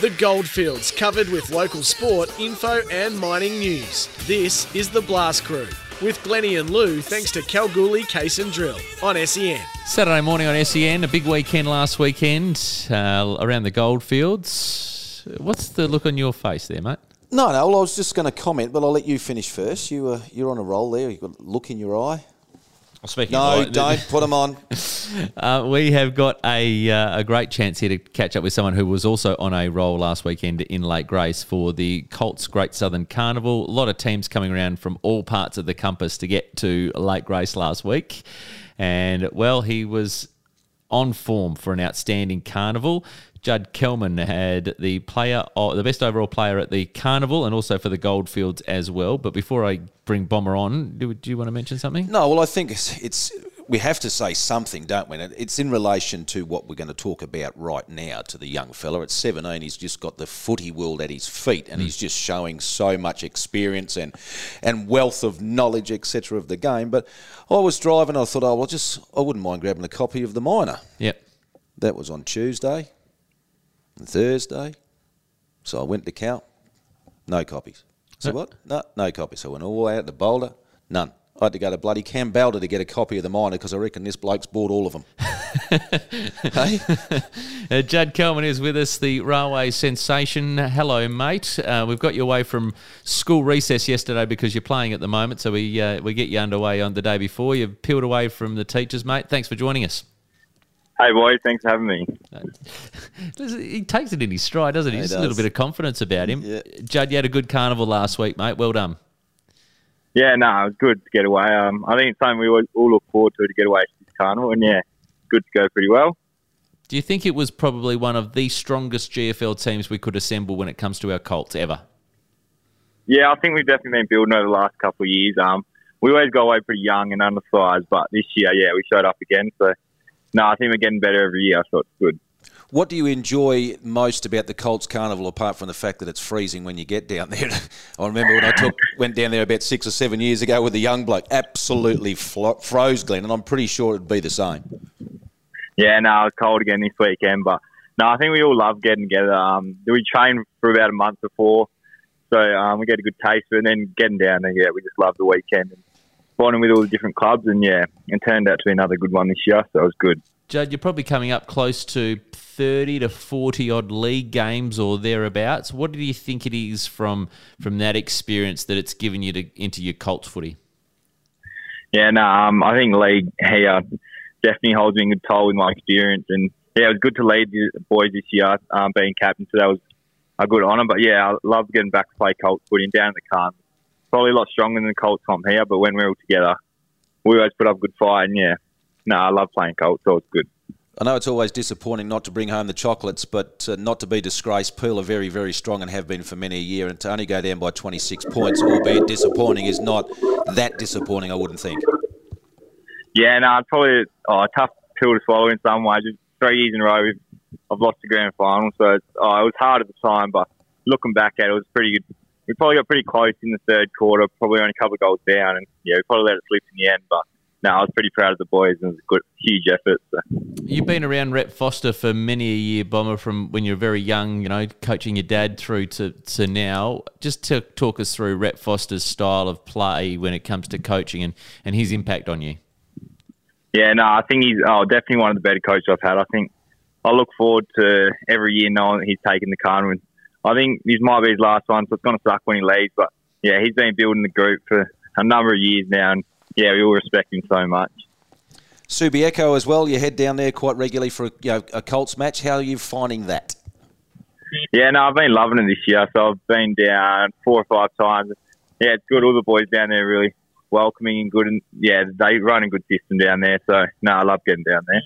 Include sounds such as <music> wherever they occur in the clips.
The Goldfields, covered with local sport, info, and mining news. This is the Blast Crew with Glenney and Lou, thanks to Kalgoorlie Case and Drill on SEN. Saturday morning on SEN, a big weekend last weekend uh, around the Goldfields. What's the look on your face there, mate? No, no. Well, I was just going to comment, but I'll let you finish first. You uh, you're on a roll there. You've got a look in your eye. Speaking No, don't put them on. <laughs> Uh, we have got a, uh, a great chance here to catch up with someone who was also on a roll last weekend in Lake Grace for the Colts Great Southern Carnival. A lot of teams coming around from all parts of the compass to get to Lake Grace last week. And, well, he was on form for an outstanding carnival. Judd Kelman had the player, oh, the best overall player at the carnival, and also for the Goldfields as well. But before I bring Bomber on, do, do you want to mention something? No, well, I think it's, it's we have to say something, don't we? And It's in relation to what we're going to talk about right now to the young fella. At 17, he's just got the footy world at his feet, and hmm. he's just showing so much experience and and wealth of knowledge, etc., of the game. But I was driving, I thought, oh, well, just I wouldn't mind grabbing a copy of the Miner. Yep. That was on Tuesday Thursday. So I went to count, no copies. So Huh? what? No, no copies. So I went all the way out to Boulder, none. I had to go to bloody Kambalda to get a copy of the Miner because I reckon this bloke's bought all of them. <laughs> hey? Uh, Judd Kelman is with us, the railway sensation. Hello, mate. Uh, we've got you away from school recess yesterday because you're playing at the moment, so we uh, we get you underway on the day before. You've peeled away from the teachers, mate. Thanks for joining us. Hey, boy, thanks for having me. <laughs> He takes it in his stride, doesn't he? He Just a little bit of confidence about him. Yeah. Judd, you had a good carnival last week, mate. Well done. Yeah, no, it was good to get away. Um, I think it's something we all, all look forward to to get away to this carnival, and yeah, good to go pretty well. Do you think it was probably one of the strongest GFL teams we could assemble when it comes to our Colts ever? Yeah, I think we've definitely been building over the last couple of years. Um, we always go away pretty young and undersized, but this year, yeah, we showed up again. So, no, I think we're getting better every year, I so it's good. What do you enjoy most about the Colts Carnival apart from the fact that it's freezing when you get down there? <laughs> I remember when I took went down there about six or seven years ago with a young bloke, absolutely flo- froze, Glenn, and I'm pretty sure it'd be the same. Yeah, no, it's cold again this weekend, but no, I think we all love getting together. Um, we train for about a month before, so um, we get a good taste of it, and then getting down there, yeah, we just love the weekend and bonding with all the different clubs, and yeah, it turned out to be another good one this year, so it was good. Judd, you're probably coming up close to 30 to 40 odd league games or thereabouts. What do you think it is from from that experience that it's given you to into your Colts footy? Yeah, no, um, I think league here definitely holds me in good toll with my experience, and yeah, it was good to lead the boys this year, um, being captain, so that was a good honour. But yeah, I love getting back to play Colts footy and down at the Carn. Probably a lot stronger than the Colts comp here, but when we're all together, we always put up a good fight, and yeah, no, I love playing Colts, so it's good. I know it's always disappointing not to bring home the chocolates, but uh, not to be disgraced. Peel are very, very strong and have been for many a year, and to only go down by 26 points, albeit disappointing, is not that disappointing, I wouldn't think. Yeah, no, it's probably oh, a tough pill to swallow in some ways. Just three years in a row, we've, I've lost the grand final, so it's, oh, it was hard at the time, but looking back at it, it was pretty good. We probably got pretty close in the third quarter, probably only a couple of goals down, and yeah, we probably let it slip in the end. But no, I was pretty proud of the boys, and it was a good, huge effort. So. You've been around Rep Foster for many a year, Bomber, from when you were very young, you know, coaching your dad through to, to now. Just to talk us through Rep Foster's style of play when it comes to coaching and, and his impact on you. Yeah, no, I think he's oh, definitely one of the better coaches I've had. I think I look forward to every year knowing that he's taking the carnival. I think this might be his last one, so it's going to suck when he leaves. But yeah, he's been building the group for a number of years now, and yeah, we all respect him so much. Subiaco as well, you head down there quite regularly for a, you know, a Colts match. How are you finding that? Yeah, no, I've been loving it this year. So I've been down four or five times. Yeah, it's good. All the boys down there really welcoming and good, and yeah, they run a good system down there. So no, I love getting down there.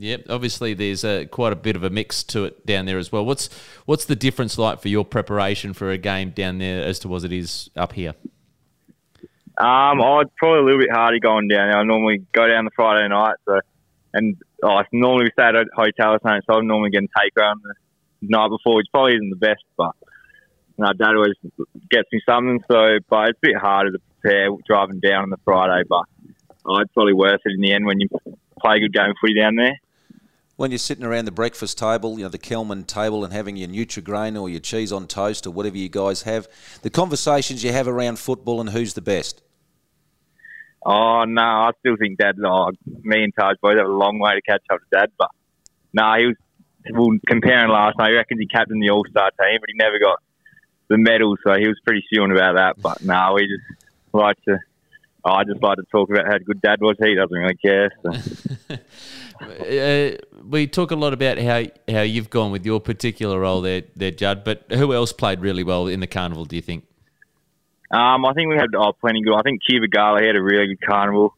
Yep, obviously there's a, quite a bit of a mix to it down there as well. What's what's the difference like for your preparation for a game down there as to what it is up here? Um, oh, it's probably a little bit harder going down there. I normally go down the Friday night, so and oh, normally we stay at a hotel or something, so I'm normally getting on the night before, which probably isn't the best, but you know, Dad always gets me something. So, but it's a bit harder to prepare driving down on the Friday, but oh, it's probably worth it in the end when you play a good game of footy down there. When you're sitting around the breakfast table, you know, the Kelman table, and having your Nutrigrain or your cheese on toast or whatever you guys have, the conversations you have around football and who's the best? Oh no, I still think Dad. Oh, me and Taj both have a long way to catch up to Dad, but no, nah, he was. Well, comparing last night, he reckons he captained the All Star team, but he never got the medal, so he was pretty sure about that. But no, nah, we just like to. Oh, I just like to talk about how good Dad was. He doesn't really care. So. <laughs> uh, we talk a lot about how how you've gone with your particular role there, there, Judd. But who else played really well in the carnival? Do you think? Um, I think we had oh, plenty good. I think Kiva Gala had a really good carnival.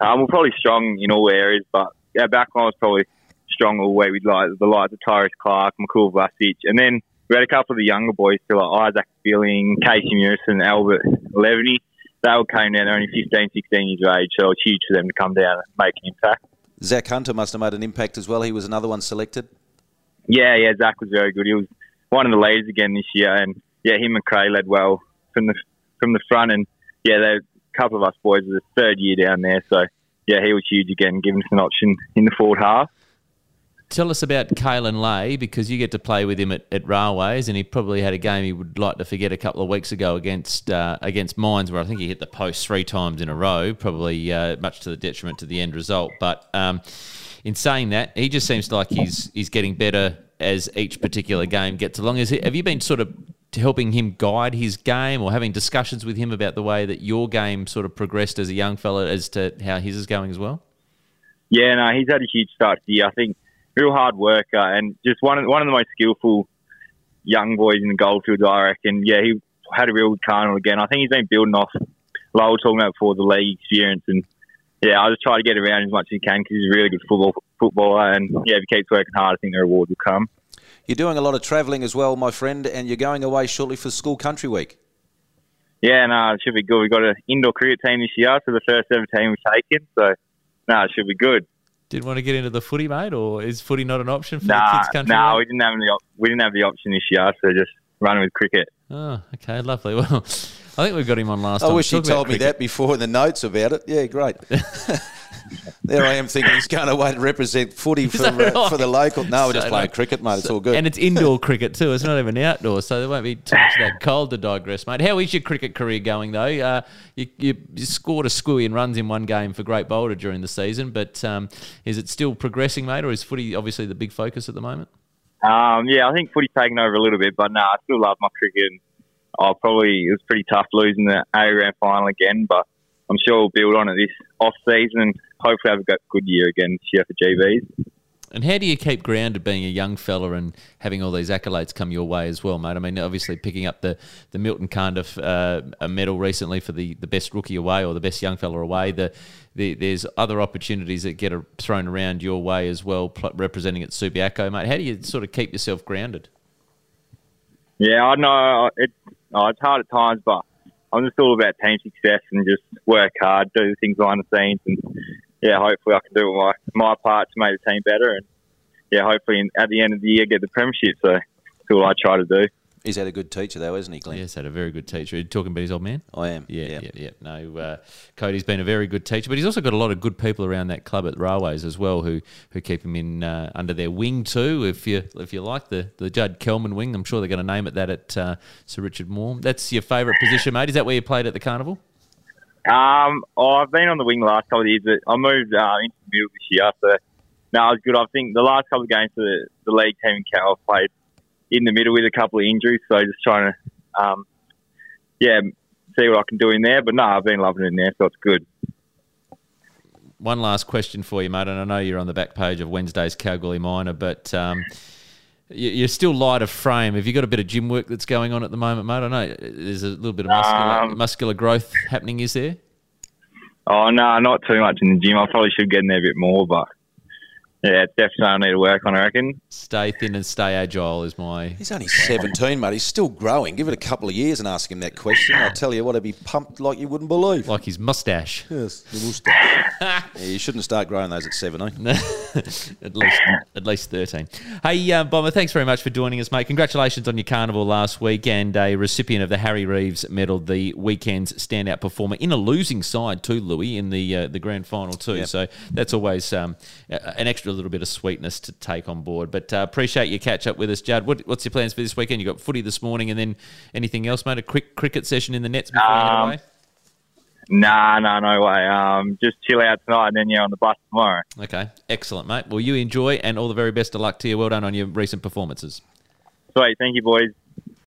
Um, we're probably strong in all areas, but our backline was probably strong all the way with like the likes of Tyrese Clark, McCool Vlasic, and then we had a couple of the younger boys too, like Isaac Billing, Casey Murison, Albert Leveny. They all came down, they're only 15, 16 years of age, so it's huge for them to come down and make an impact. Zach Hunter must have made an impact as well. He was another one selected. Yeah, yeah, Zach was very good. He was one of the leaders again this year, and yeah, him and Cray led well from the from the front, and yeah, they, a couple of us boys are the third year down there, so yeah, he was huge again, giving us an option in the forward half. Tell us about Kalen Lay because you get to play with him at, at Railways, and he probably had a game he would like to forget a couple of weeks ago against uh, against Mines, where I think he hit the post three times in a row, probably uh, much to the detriment to the end result. But um, in saying that, he just seems like he's he's getting better as each particular game gets along. Is it, have you been sort of helping him guide his game, or having discussions with him about the way that your game sort of progressed as a young fella as to how his is going as well? Yeah, no, he's had a huge start to the year. I think real hard worker and just one of one of the most skillful young boys in the goldfields. I reckon. Yeah, he had a real good carnival again. I think he's been building off. Were talking about before the league experience, and yeah, I just try to get around as much as he can because he's a really good football footballer. And yeah, if he keeps working hard, I think the rewards will come. You're doing a lot of travelling as well, my friend, and you're going away shortly for School Country Week. Yeah, no, it should be good. We've got an indoor cricket team this year, so the first ever team we've taken. So, no, it should be good. Didn't want to get into the footy, mate, or is footy not an option for nah, the kids' country? No, nah, we didn't have the op- we didn't have the option this year, so just running with cricket. Oh, okay, lovely. <laughs> Well, I think we've got him on last I time. wish you told me that before in the notes about it. Yeah, great. <laughs> there I am thinking he's going away to represent footy for, right? uh, for the local. No, we're just playing cricket, mate. It's all good. And it's indoor cricket too. It's not even outdoor, so there won't be too much that cold to digress, mate. How is your cricket career going though? Uh, you, you, you, scored a squillion runs in one game for Great Boulder during the season, but um, is it still progressing, mate, or is footy obviously the big focus at the moment? Um, yeah, I think footy's taken over a little bit, but no, I still love my cricket. I probably it was pretty tough losing the A round final again, but I'm sure we'll build on it this off season and hopefully have a good year again this year for GBs. And how do you keep grounded being a young fella and having all these accolades come your way as well, mate? I mean, obviously picking up the, the Milton Cardiff uh, a medal recently for the, the best rookie away or the best young fella away. The, the there's other opportunities that get thrown around your way as well, representing at Subiaco, mate. How do you sort of keep yourself grounded? Yeah, I know it, oh, it's hard at times, but I'm just all about team success and just work hard, do things behind the scenes, and yeah, hopefully I can do my my part to make the team better, and yeah, hopefully at the end of the year get the premiership. So that's all I try to do. He's had a good teacher, though, hasn't he, Glenn? Yes, had a very good teacher. Are you talking about his old man? I am. Yeah, yeah, yeah. yeah. No, uh, Cody's been a very good teacher, but he's also got a lot of good people around that club at Railways as well, who who keep him in uh, under their wing too. If you if you like the the Judd Kelman wing, I'm sure they're going to name it that at uh, Sir Richard Moore. That's your favourite position, mate. Is that where you played at the carnival? Um, oh, I've been on the wing the last couple of years, but I moved uh, into the middle this year, so no, it was good. I think the last couple of games for the, the league team in Cal played in the middle with a couple of injuries, so just trying to, um, yeah, see what I can do in there. But no, I've been loving it in there, so it's good. One last question for you, mate, and I know you're on the back page of Wednesday's Kalgoorlie Miner, but um, you're still light of frame. Have you got a bit of gym work that's going on at the moment, mate? I know there's a little bit of muscular, um, muscular growth happening. Is there? Oh no, not too much in the gym. I probably should get in there a bit more, but yeah, it's definitely I need to work on. I reckon. Stay thin and stay agile is my. He's only seventeen, mate. He's still growing. Give it a couple of years and ask him that question. I'll tell you what, he'd be pumped like you wouldn't believe. Like his mustache. Yes, the mustache. <laughs> yeah, you shouldn't start growing those at seventeen. <laughs> at least, at least thirteen. Hey, uh, Bomber, thanks very much for joining us, mate. Congratulations on your carnival last week and a recipient of the Harry Reeves Medal, the weekend's standout performer in a losing side too, Louis, in the uh, the grand final too. Yep. So that's always um, an extra a little bit of sweetness to take on board. But uh, appreciate your catch up with us, Judd. What, what's your plans for this weekend? You got footy this morning, and then anything else, mate? A quick cricket session in the nets before um, you head away. Nah, nah, no way. Um, just chill out tonight, and then you're on the bus tomorrow. Okay, excellent, mate. Well, you enjoy, and all the very best of luck to you. Well done on your recent performances. Sweet, thank you, boys.